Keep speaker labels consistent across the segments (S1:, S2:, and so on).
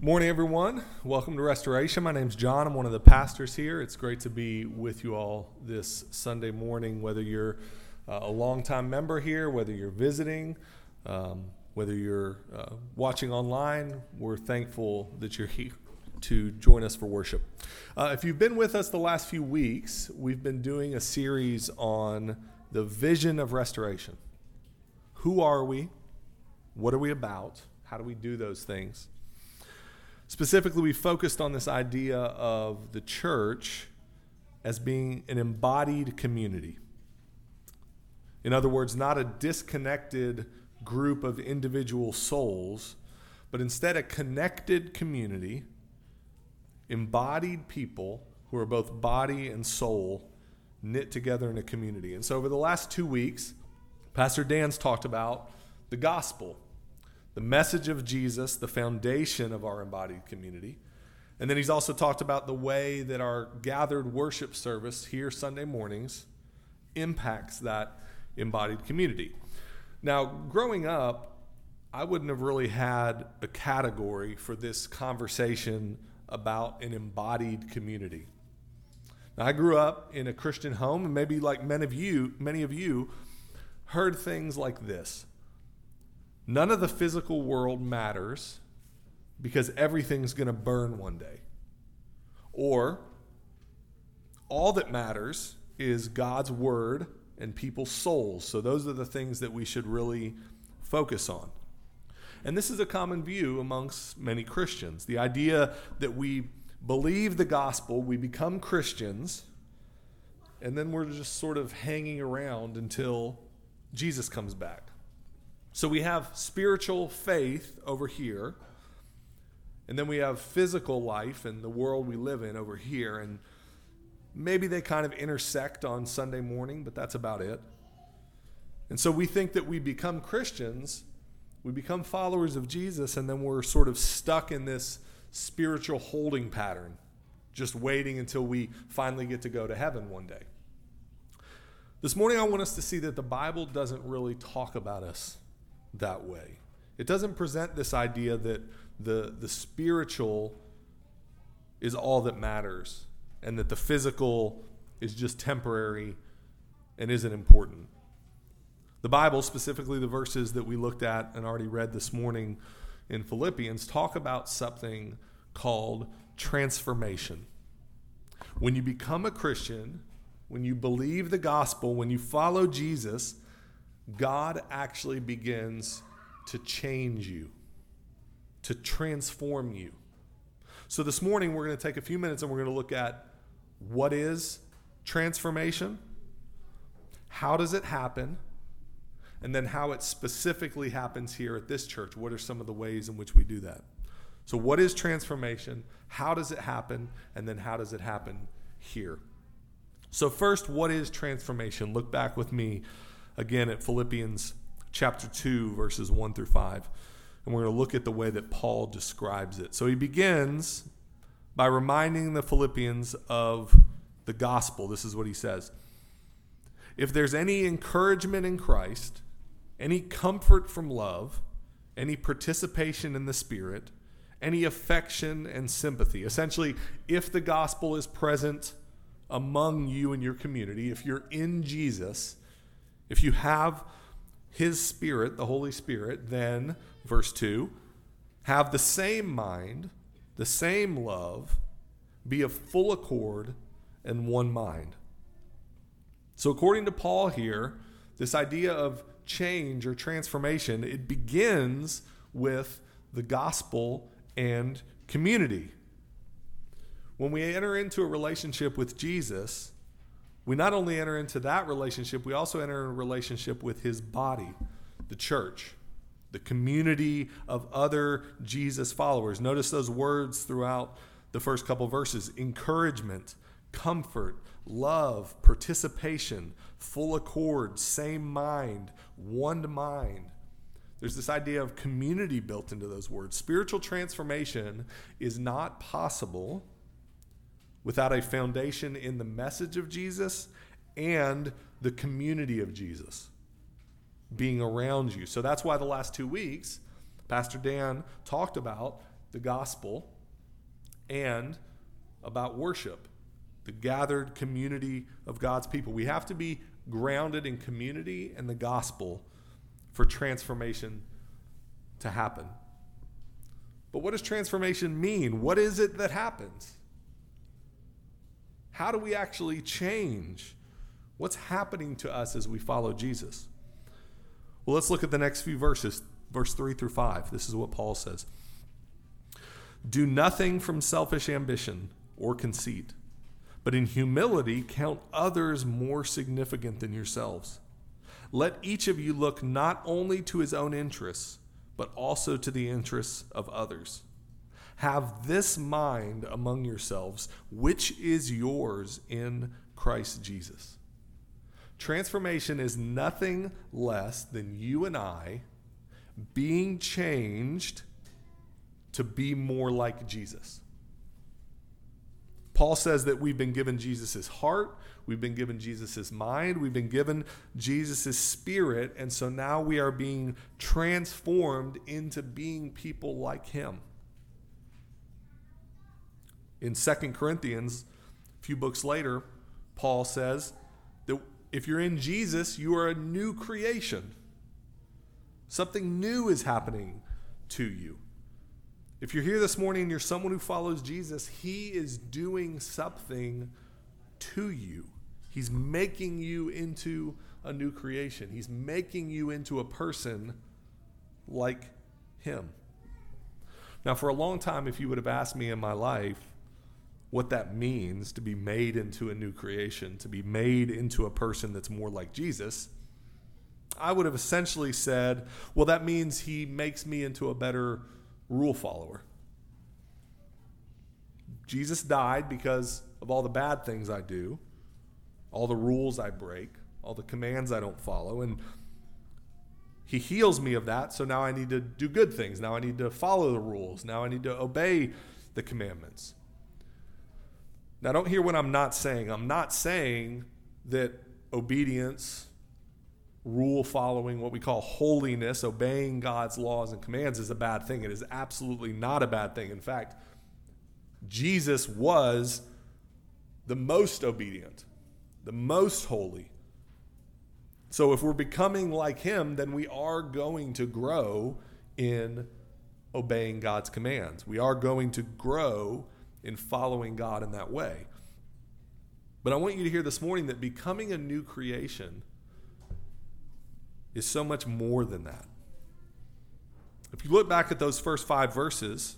S1: Morning, everyone. Welcome to Restoration. My name's John. I'm one of the pastors here. It's great to be with you all this Sunday morning, whether you're uh, a longtime member here, whether you're visiting, um, whether you're uh, watching online. We're thankful that you're here to join us for worship. Uh, if you've been with us the last few weeks, we've been doing a series on the vision of restoration. Who are we? What are we about? How do we do those things? Specifically, we focused on this idea of the church as being an embodied community. In other words, not a disconnected group of individual souls, but instead a connected community, embodied people who are both body and soul knit together in a community. And so, over the last two weeks, Pastor Dan's talked about the gospel the message of Jesus, the foundation of our embodied community. And then he's also talked about the way that our gathered worship service here Sunday mornings impacts that embodied community. Now, growing up, I wouldn't have really had a category for this conversation about an embodied community. Now, I grew up in a Christian home, and maybe like many of you, many of you heard things like this. None of the physical world matters because everything's going to burn one day. Or all that matters is God's word and people's souls. So those are the things that we should really focus on. And this is a common view amongst many Christians. The idea that we believe the gospel, we become Christians, and then we're just sort of hanging around until Jesus comes back. So we have spiritual faith over here, and then we have physical life and the world we live in over here. And maybe they kind of intersect on Sunday morning, but that's about it. And so we think that we become Christians, we become followers of Jesus, and then we're sort of stuck in this spiritual holding pattern, just waiting until we finally get to go to heaven one day. This morning, I want us to see that the Bible doesn't really talk about us that way. It doesn't present this idea that the, the spiritual is all that matters and that the physical is just temporary and isn't important. The Bible, specifically the verses that we looked at and already read this morning in Philippians, talk about something called transformation. When you become a Christian, when you believe the gospel, when you follow Jesus, God actually begins to change you, to transform you. So this morning, we're going to take a few minutes and we're going to look at what is transformation, how does it happen, and then how it specifically happens here at this church. What are some of the ways in which we do that? So, what is transformation? How does it happen? And then, how does it happen here? So, first, what is transformation? Look back with me again at Philippians chapter 2, verses 1 through 5. And we're going to look at the way that Paul describes it. So he begins by reminding the Philippians of the gospel. This is what he says If there's any encouragement in Christ, any comfort from love, any participation in the Spirit, any affection and sympathy. Essentially, if the gospel is present among you and your community, if you're in Jesus, if you have his spirit, the Holy Spirit, then, verse 2, have the same mind, the same love, be of full accord and one mind. So, according to Paul here, this idea of change or transformation, it begins with the gospel and community. When we enter into a relationship with Jesus, we not only enter into that relationship, we also enter a relationship with his body, the church, the community of other Jesus followers. Notice those words throughout the first couple verses encouragement, comfort, love, participation, full accord, same mind, one mind. There's this idea of community built into those words. Spiritual transformation is not possible without a foundation in the message of Jesus and the community of Jesus being around you. So that's why the last two weeks, Pastor Dan talked about the gospel and about worship, the gathered community of God's people. We have to be grounded in community and the gospel for transformation to happen. But what does transformation mean? What is it that happens? How do we actually change? What's happening to us as we follow Jesus? Well, let's look at the next few verses, verse 3 through 5. This is what Paul says Do nothing from selfish ambition or conceit, but in humility count others more significant than yourselves. Let each of you look not only to his own interests, but also to the interests of others. Have this mind among yourselves, which is yours in Christ Jesus. Transformation is nothing less than you and I being changed to be more like Jesus. Paul says that we've been given Jesus' heart, we've been given Jesus' mind, we've been given Jesus' spirit, and so now we are being transformed into being people like him. In 2 Corinthians, a few books later, Paul says that if you're in Jesus, you are a new creation. Something new is happening to you. If you're here this morning and you're someone who follows Jesus, He is doing something to you. He's making you into a new creation, He's making you into a person like Him. Now, for a long time, if you would have asked me in my life what that means to be made into a new creation, to be made into a person that's more like Jesus, I would have essentially said, well, that means He makes me into a better rule follower. Jesus died because of all the bad things I do, all the rules I break, all the commands I don't follow. And he heals me of that. So now I need to do good things. Now I need to follow the rules. Now I need to obey the commandments. Now, don't hear what I'm not saying. I'm not saying that obedience rule following, what we call holiness, obeying God's laws and commands, is a bad thing. It is absolutely not a bad thing. In fact, Jesus was the most obedient, the most holy. So if we're becoming like him, then we are going to grow in obeying God's commands. We are going to grow in following God in that way. But I want you to hear this morning that becoming a new creation is so much more than that. If you look back at those first five verses,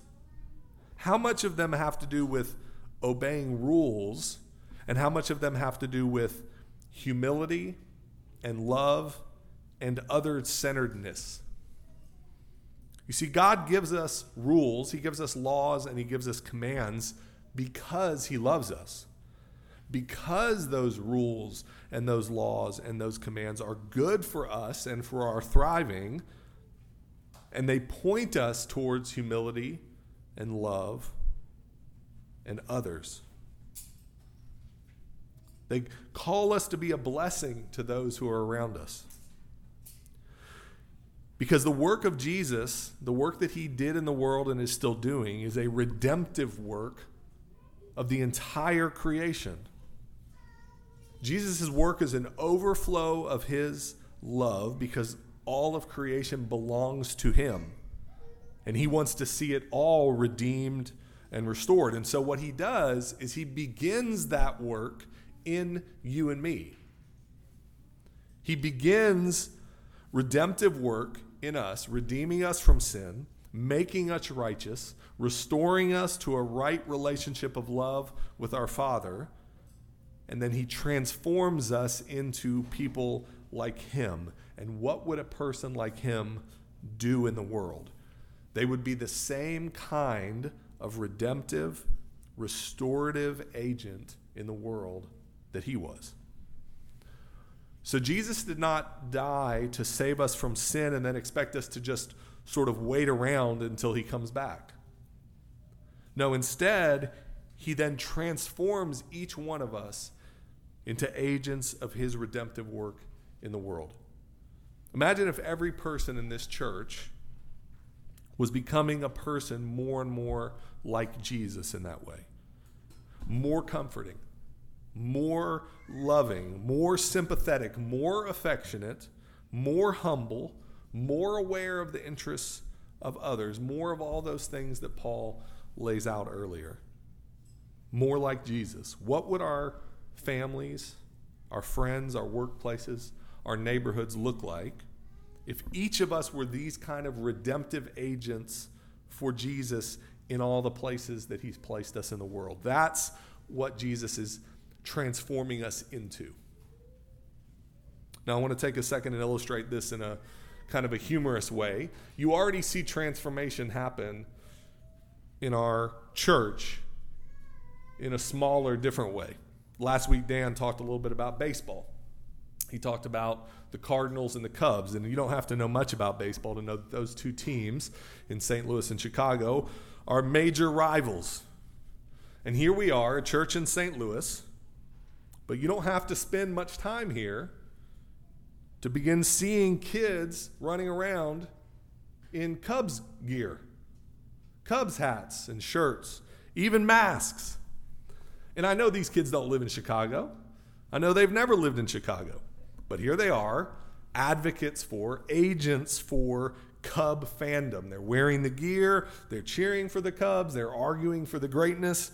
S1: how much of them have to do with obeying rules, and how much of them have to do with humility and love and other centeredness? You see, God gives us rules, He gives us laws, and He gives us commands because He loves us because those rules and those laws and those commands are good for us and for our thriving, and they point us towards humility and love and others. They call us to be a blessing to those who are around us. Because the work of Jesus, the work that he did in the world and is still doing, is a redemptive work of the entire creation. Jesus' work is an overflow of his love because all of creation belongs to him. And he wants to see it all redeemed and restored. And so, what he does is he begins that work in you and me. He begins redemptive work in us, redeeming us from sin, making us righteous, restoring us to a right relationship of love with our Father and then he transforms us into people like him. And what would a person like him do in the world? They would be the same kind of redemptive, restorative agent in the world that he was. So Jesus did not die to save us from sin and then expect us to just sort of wait around until he comes back. No, instead, he then transforms each one of us into agents of his redemptive work in the world. Imagine if every person in this church was becoming a person more and more like Jesus in that way. More comforting, more loving, more sympathetic, more affectionate, more humble, more aware of the interests of others, more of all those things that Paul lays out earlier. More like Jesus. What would our families, our friends, our workplaces, our neighborhoods look like if each of us were these kind of redemptive agents for Jesus in all the places that he's placed us in the world? That's what Jesus is transforming us into. Now, I want to take a second and illustrate this in a kind of a humorous way. You already see transformation happen in our church in a smaller, different way. Last week, Dan talked a little bit about baseball. He talked about the Cardinals and the Cubs, and you don't have to know much about baseball to know that those two teams in St. Louis and Chicago are major rivals. And here we are, a church in St. Louis, but you don't have to spend much time here to begin seeing kids running around in Cubs gear, Cubs hats and shirts, even masks. And I know these kids don't live in Chicago. I know they've never lived in Chicago. But here they are, advocates for, agents for Cub fandom. They're wearing the gear, they're cheering for the Cubs, they're arguing for the greatness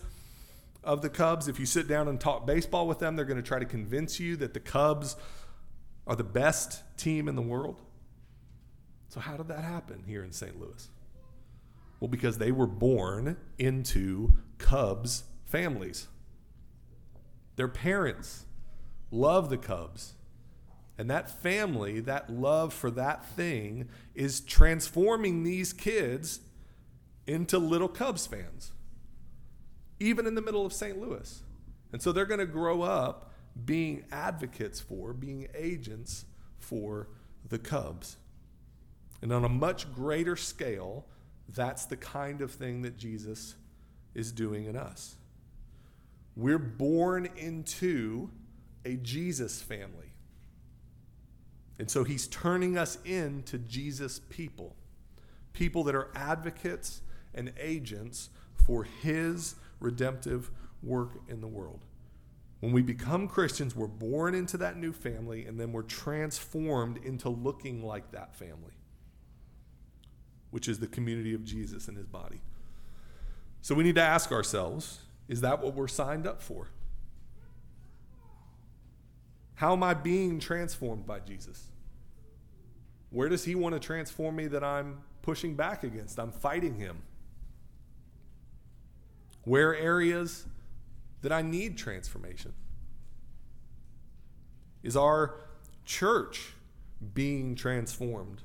S1: of the Cubs. If you sit down and talk baseball with them, they're going to try to convince you that the Cubs are the best team in the world. So, how did that happen here in St. Louis? Well, because they were born into Cubs families. Their parents love the Cubs. And that family, that love for that thing, is transforming these kids into little Cubs fans, even in the middle of St. Louis. And so they're going to grow up being advocates for, being agents for the Cubs. And on a much greater scale, that's the kind of thing that Jesus is doing in us. We're born into a Jesus family. And so he's turning us into Jesus people, people that are advocates and agents for his redemptive work in the world. When we become Christians, we're born into that new family and then we're transformed into looking like that family, which is the community of Jesus and his body. So we need to ask ourselves is that what we're signed up for? How am I being transformed by Jesus? Where does he want to transform me that I'm pushing back against? I'm fighting him. Where areas that I need transformation? Is our church being transformed?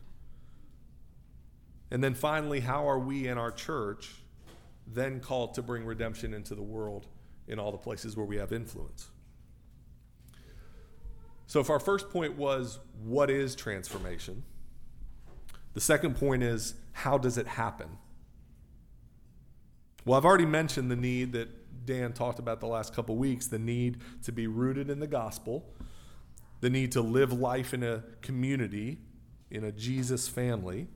S1: And then finally, how are we in our church then called to bring redemption into the world in all the places where we have influence? So, if our first point was what is transformation, the second point is how does it happen? Well, I've already mentioned the need that Dan talked about the last couple weeks the need to be rooted in the gospel, the need to live life in a community, in a Jesus family.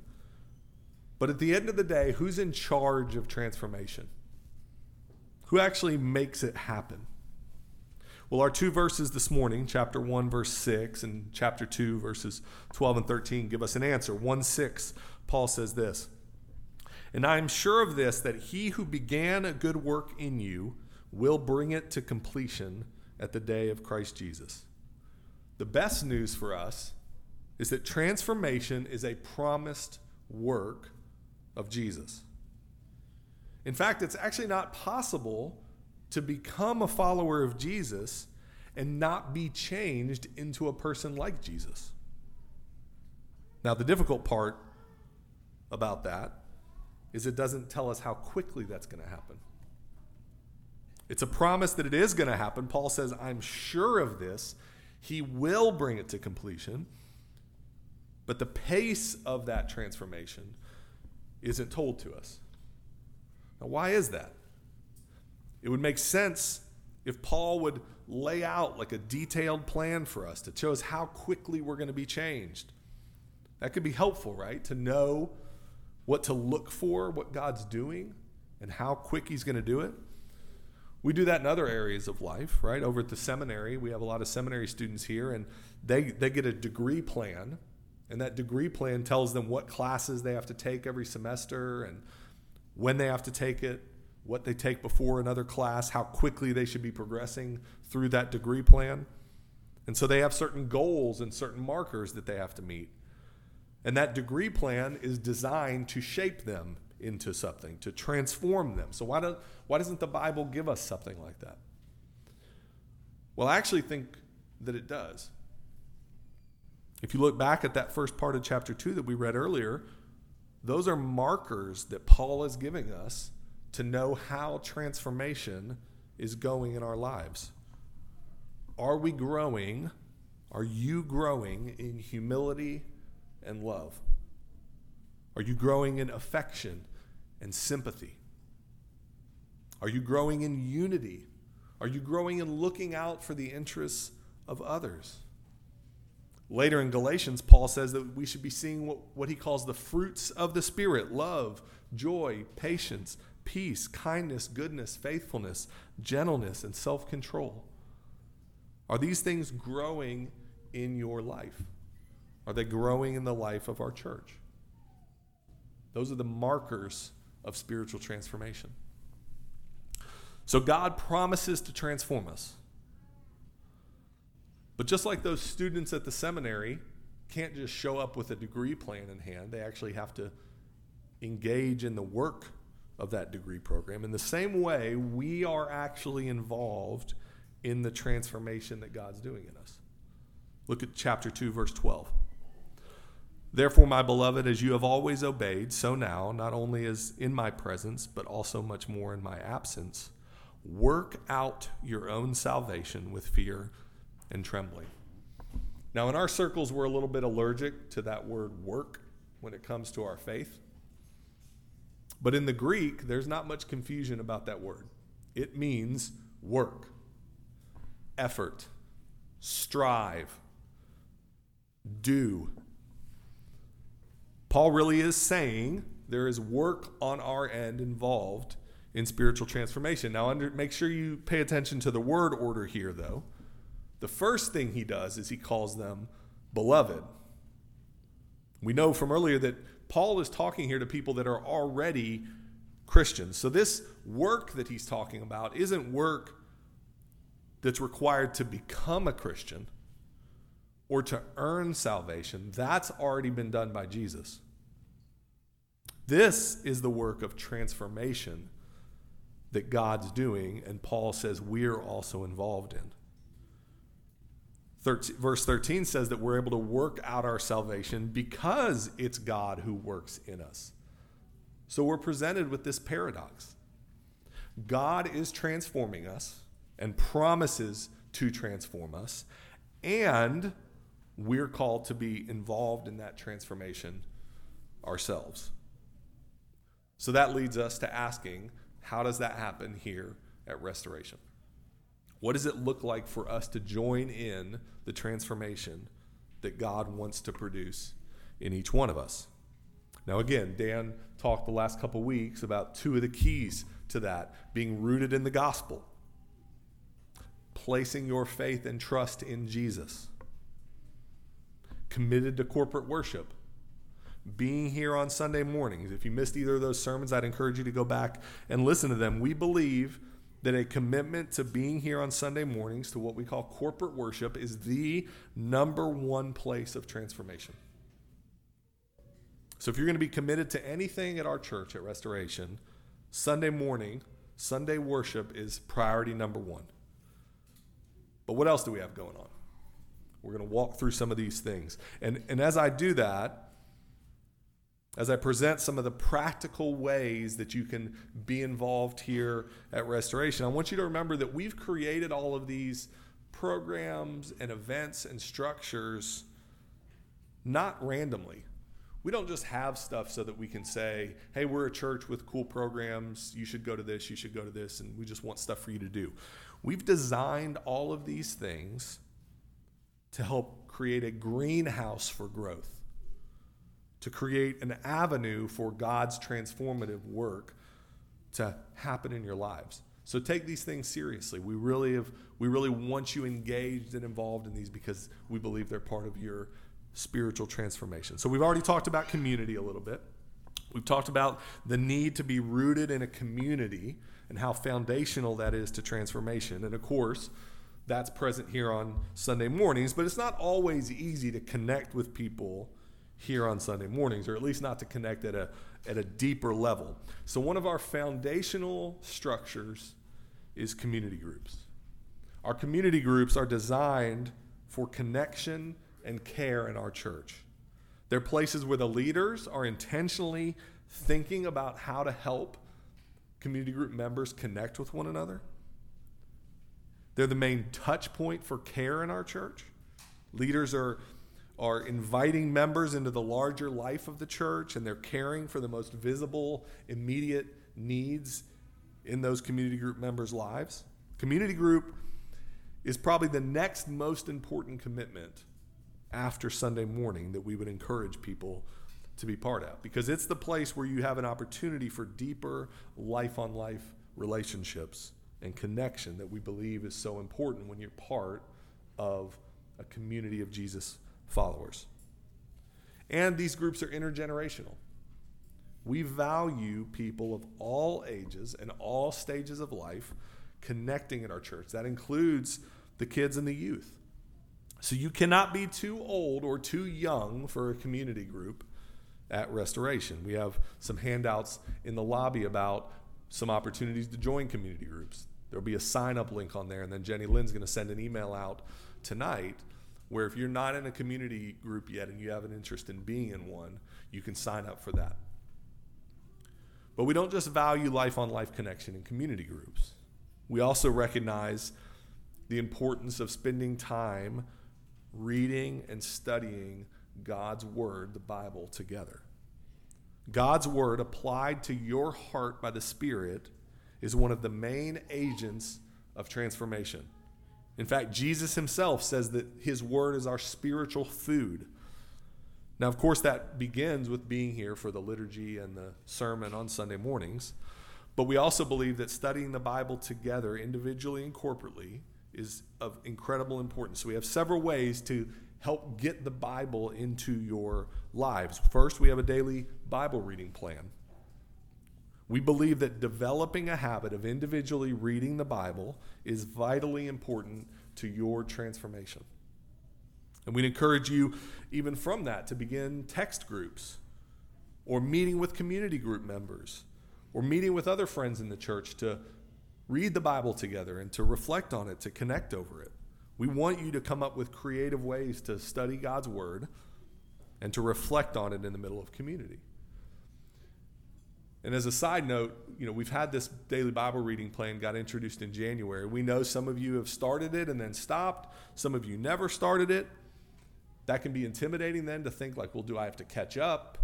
S1: But at the end of the day, who's in charge of transformation? Who actually makes it happen? Well, our two verses this morning, chapter 1, verse 6, and chapter 2, verses 12 and 13, give us an answer. 1 6, Paul says this and I am sure of this that he who began a good work in you will bring it to completion at the day of Christ Jesus. The best news for us is that transformation is a promised work of Jesus. In fact, it's actually not possible to become a follower of Jesus and not be changed into a person like Jesus. Now, the difficult part about that is it doesn't tell us how quickly that's going to happen. It's a promise that it is going to happen. Paul says, I'm sure of this. He will bring it to completion. But the pace of that transformation isn't told to us. Now, why is that? It would make sense if Paul would lay out like a detailed plan for us to show us how quickly we're going to be changed. That could be helpful, right? To know what to look for, what God's doing, and how quick He's going to do it. We do that in other areas of life, right? Over at the seminary, we have a lot of seminary students here, and they, they get a degree plan, and that degree plan tells them what classes they have to take every semester and when they have to take it, what they take before another class, how quickly they should be progressing through that degree plan. And so they have certain goals and certain markers that they have to meet. And that degree plan is designed to shape them into something, to transform them. So why, do, why doesn't the Bible give us something like that? Well, I actually think that it does. If you look back at that first part of chapter 2 that we read earlier, those are markers that Paul is giving us to know how transformation is going in our lives. Are we growing? Are you growing in humility and love? Are you growing in affection and sympathy? Are you growing in unity? Are you growing in looking out for the interests of others? Later in Galatians, Paul says that we should be seeing what, what he calls the fruits of the Spirit love, joy, patience, peace, kindness, goodness, faithfulness, gentleness, and self control. Are these things growing in your life? Are they growing in the life of our church? Those are the markers of spiritual transformation. So God promises to transform us. But just like those students at the seminary can't just show up with a degree plan in hand, they actually have to engage in the work of that degree program. In the same way, we are actually involved in the transformation that God's doing in us. Look at chapter 2, verse 12. Therefore, my beloved, as you have always obeyed, so now, not only as in my presence, but also much more in my absence, work out your own salvation with fear and trembling. Now, in our circles, we're a little bit allergic to that word work when it comes to our faith. But in the Greek, there's not much confusion about that word. It means work, effort, strive, do. Paul really is saying there is work on our end involved in spiritual transformation. Now, under, make sure you pay attention to the word order here, though. The first thing he does is he calls them beloved. We know from earlier that Paul is talking here to people that are already Christians. So, this work that he's talking about isn't work that's required to become a Christian or to earn salvation. That's already been done by Jesus. This is the work of transformation that God's doing, and Paul says we're also involved in. 13, verse 13 says that we're able to work out our salvation because it's God who works in us. So we're presented with this paradox God is transforming us and promises to transform us, and we're called to be involved in that transformation ourselves. So that leads us to asking how does that happen here at Restoration? What does it look like for us to join in the transformation that God wants to produce in each one of us? Now, again, Dan talked the last couple weeks about two of the keys to that being rooted in the gospel, placing your faith and trust in Jesus, committed to corporate worship, being here on Sunday mornings. If you missed either of those sermons, I'd encourage you to go back and listen to them. We believe that a commitment to being here on Sunday mornings to what we call corporate worship is the number one place of transformation. So if you're going to be committed to anything at our church at Restoration, Sunday morning, Sunday worship is priority number one. But what else do we have going on? We're going to walk through some of these things. And, and as I do that, as I present some of the practical ways that you can be involved here at Restoration, I want you to remember that we've created all of these programs and events and structures not randomly. We don't just have stuff so that we can say, hey, we're a church with cool programs. You should go to this, you should go to this, and we just want stuff for you to do. We've designed all of these things to help create a greenhouse for growth to create an avenue for God's transformative work to happen in your lives. So take these things seriously. We really have we really want you engaged and involved in these because we believe they're part of your spiritual transformation. So we've already talked about community a little bit. We've talked about the need to be rooted in a community and how foundational that is to transformation. And of course, that's present here on Sunday mornings, but it's not always easy to connect with people here on Sunday mornings, or at least not to connect at a, at a deeper level. So, one of our foundational structures is community groups. Our community groups are designed for connection and care in our church. They're places where the leaders are intentionally thinking about how to help community group members connect with one another. They're the main touch point for care in our church. Leaders are are inviting members into the larger life of the church and they're caring for the most visible, immediate needs in those community group members' lives. Community group is probably the next most important commitment after Sunday morning that we would encourage people to be part of because it's the place where you have an opportunity for deeper life on life relationships and connection that we believe is so important when you're part of a community of Jesus followers. And these groups are intergenerational. We value people of all ages and all stages of life connecting in our church. That includes the kids and the youth. So you cannot be too old or too young for a community group at Restoration. We have some handouts in the lobby about some opportunities to join community groups. There'll be a sign up link on there, and then Jenny Lynn's going to send an email out tonight where if you're not in a community group yet and you have an interest in being in one, you can sign up for that. But we don't just value life on life connection in community groups. We also recognize the importance of spending time reading and studying God's Word, the Bible, together. God's Word applied to your heart by the Spirit is one of the main agents of transformation. In fact, Jesus himself says that his word is our spiritual food. Now, of course, that begins with being here for the liturgy and the sermon on Sunday mornings. But we also believe that studying the Bible together, individually and corporately, is of incredible importance. So we have several ways to help get the Bible into your lives. First, we have a daily Bible reading plan. We believe that developing a habit of individually reading the Bible is vitally important to your transformation. And we'd encourage you, even from that, to begin text groups or meeting with community group members or meeting with other friends in the church to read the Bible together and to reflect on it, to connect over it. We want you to come up with creative ways to study God's Word and to reflect on it in the middle of community. And as a side note, you know, we've had this daily Bible reading plan got introduced in January. We know some of you have started it and then stopped. Some of you never started it. That can be intimidating then to think like, well, do I have to catch up?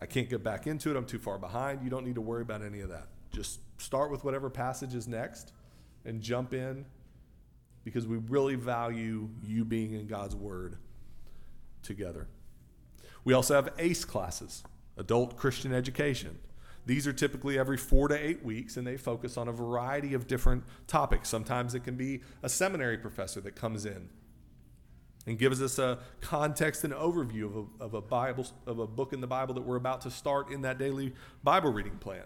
S1: I can't get back into it. I'm too far behind. You don't need to worry about any of that. Just start with whatever passage is next and jump in because we really value you being in God's word together. We also have ACE classes adult Christian education. These are typically every four to eight weeks, and they focus on a variety of different topics. Sometimes it can be a seminary professor that comes in and gives us a context and overview of a, of a Bible of a book in the Bible that we're about to start in that daily Bible reading plan.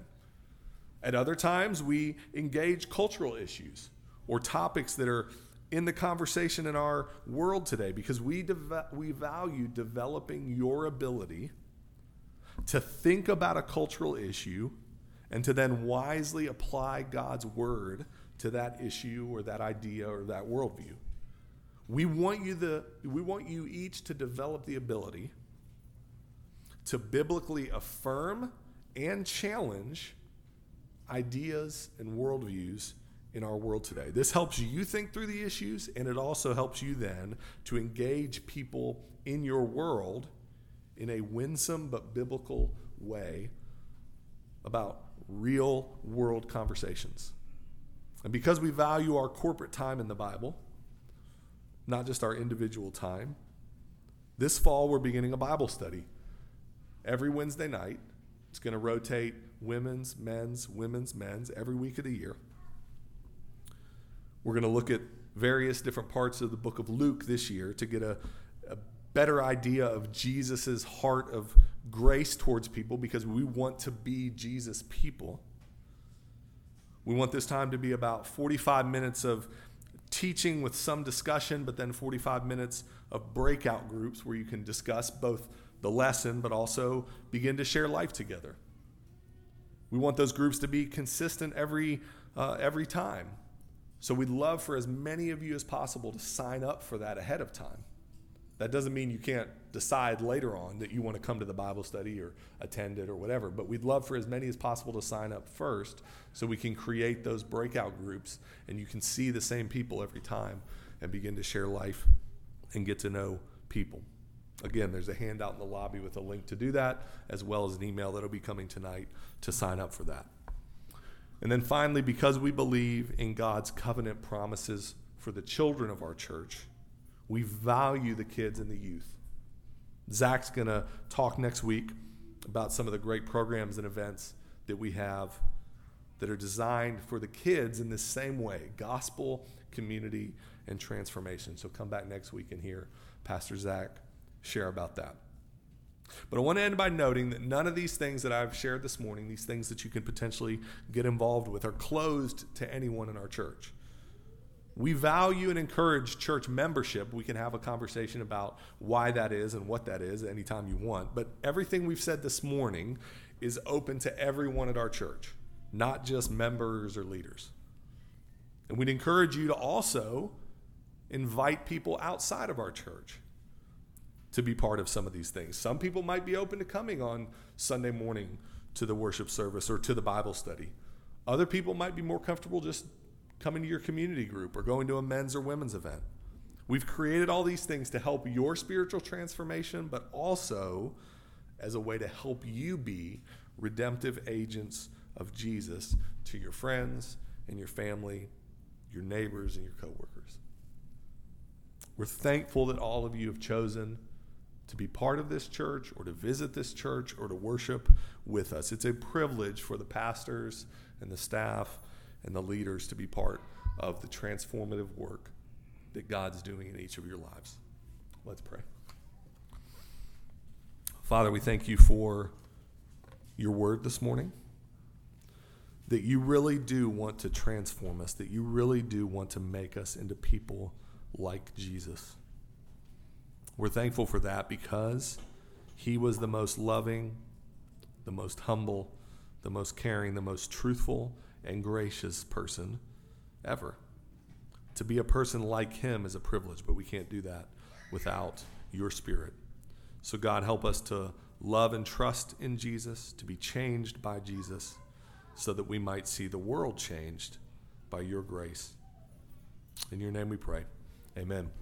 S1: At other times, we engage cultural issues or topics that are in the conversation in our world today because we, deve- we value developing your ability to think about a cultural issue and to then wisely apply God's word to that issue or that idea or that worldview. We want you the we want you each to develop the ability to biblically affirm and challenge ideas and worldviews in our world today. This helps you think through the issues, and it also helps you then to engage people in your world in a winsome but biblical way about real world conversations. And because we value our corporate time in the Bible, not just our individual time, this fall we're beginning a Bible study every Wednesday night. It's going to rotate women's, men's, women's, men's every week of the year. We're going to look at various different parts of the book of Luke this year to get a, better idea of Jesus' heart of grace towards people because we want to be Jesus people. We want this time to be about 45 minutes of teaching with some discussion, but then 45 minutes of breakout groups where you can discuss both the lesson but also begin to share life together. We want those groups to be consistent every, uh, every time. So we'd love for as many of you as possible to sign up for that ahead of time. That doesn't mean you can't decide later on that you want to come to the Bible study or attend it or whatever, but we'd love for as many as possible to sign up first so we can create those breakout groups and you can see the same people every time and begin to share life and get to know people. Again, there's a handout in the lobby with a link to do that, as well as an email that'll be coming tonight to sign up for that. And then finally, because we believe in God's covenant promises for the children of our church, we value the kids and the youth. Zach's going to talk next week about some of the great programs and events that we have that are designed for the kids in this same way gospel, community, and transformation. So come back next week and hear Pastor Zach share about that. But I want to end by noting that none of these things that I've shared this morning, these things that you can potentially get involved with, are closed to anyone in our church. We value and encourage church membership. We can have a conversation about why that is and what that is anytime you want. But everything we've said this morning is open to everyone at our church, not just members or leaders. And we'd encourage you to also invite people outside of our church to be part of some of these things. Some people might be open to coming on Sunday morning to the worship service or to the Bible study. Other people might be more comfortable just coming to your community group or going to a men's or women's event. We've created all these things to help your spiritual transformation, but also as a way to help you be redemptive agents of Jesus to your friends and your family, your neighbors and your coworkers. We're thankful that all of you have chosen to be part of this church or to visit this church or to worship with us. It's a privilege for the pastors and the staff and the leaders to be part of the transformative work that God's doing in each of your lives. Let's pray. Father, we thank you for your word this morning. That you really do want to transform us, that you really do want to make us into people like Jesus. We're thankful for that because he was the most loving, the most humble, the most caring, the most truthful, and gracious person ever. To be a person like him is a privilege, but we can't do that without your spirit. So, God, help us to love and trust in Jesus, to be changed by Jesus, so that we might see the world changed by your grace. In your name we pray. Amen.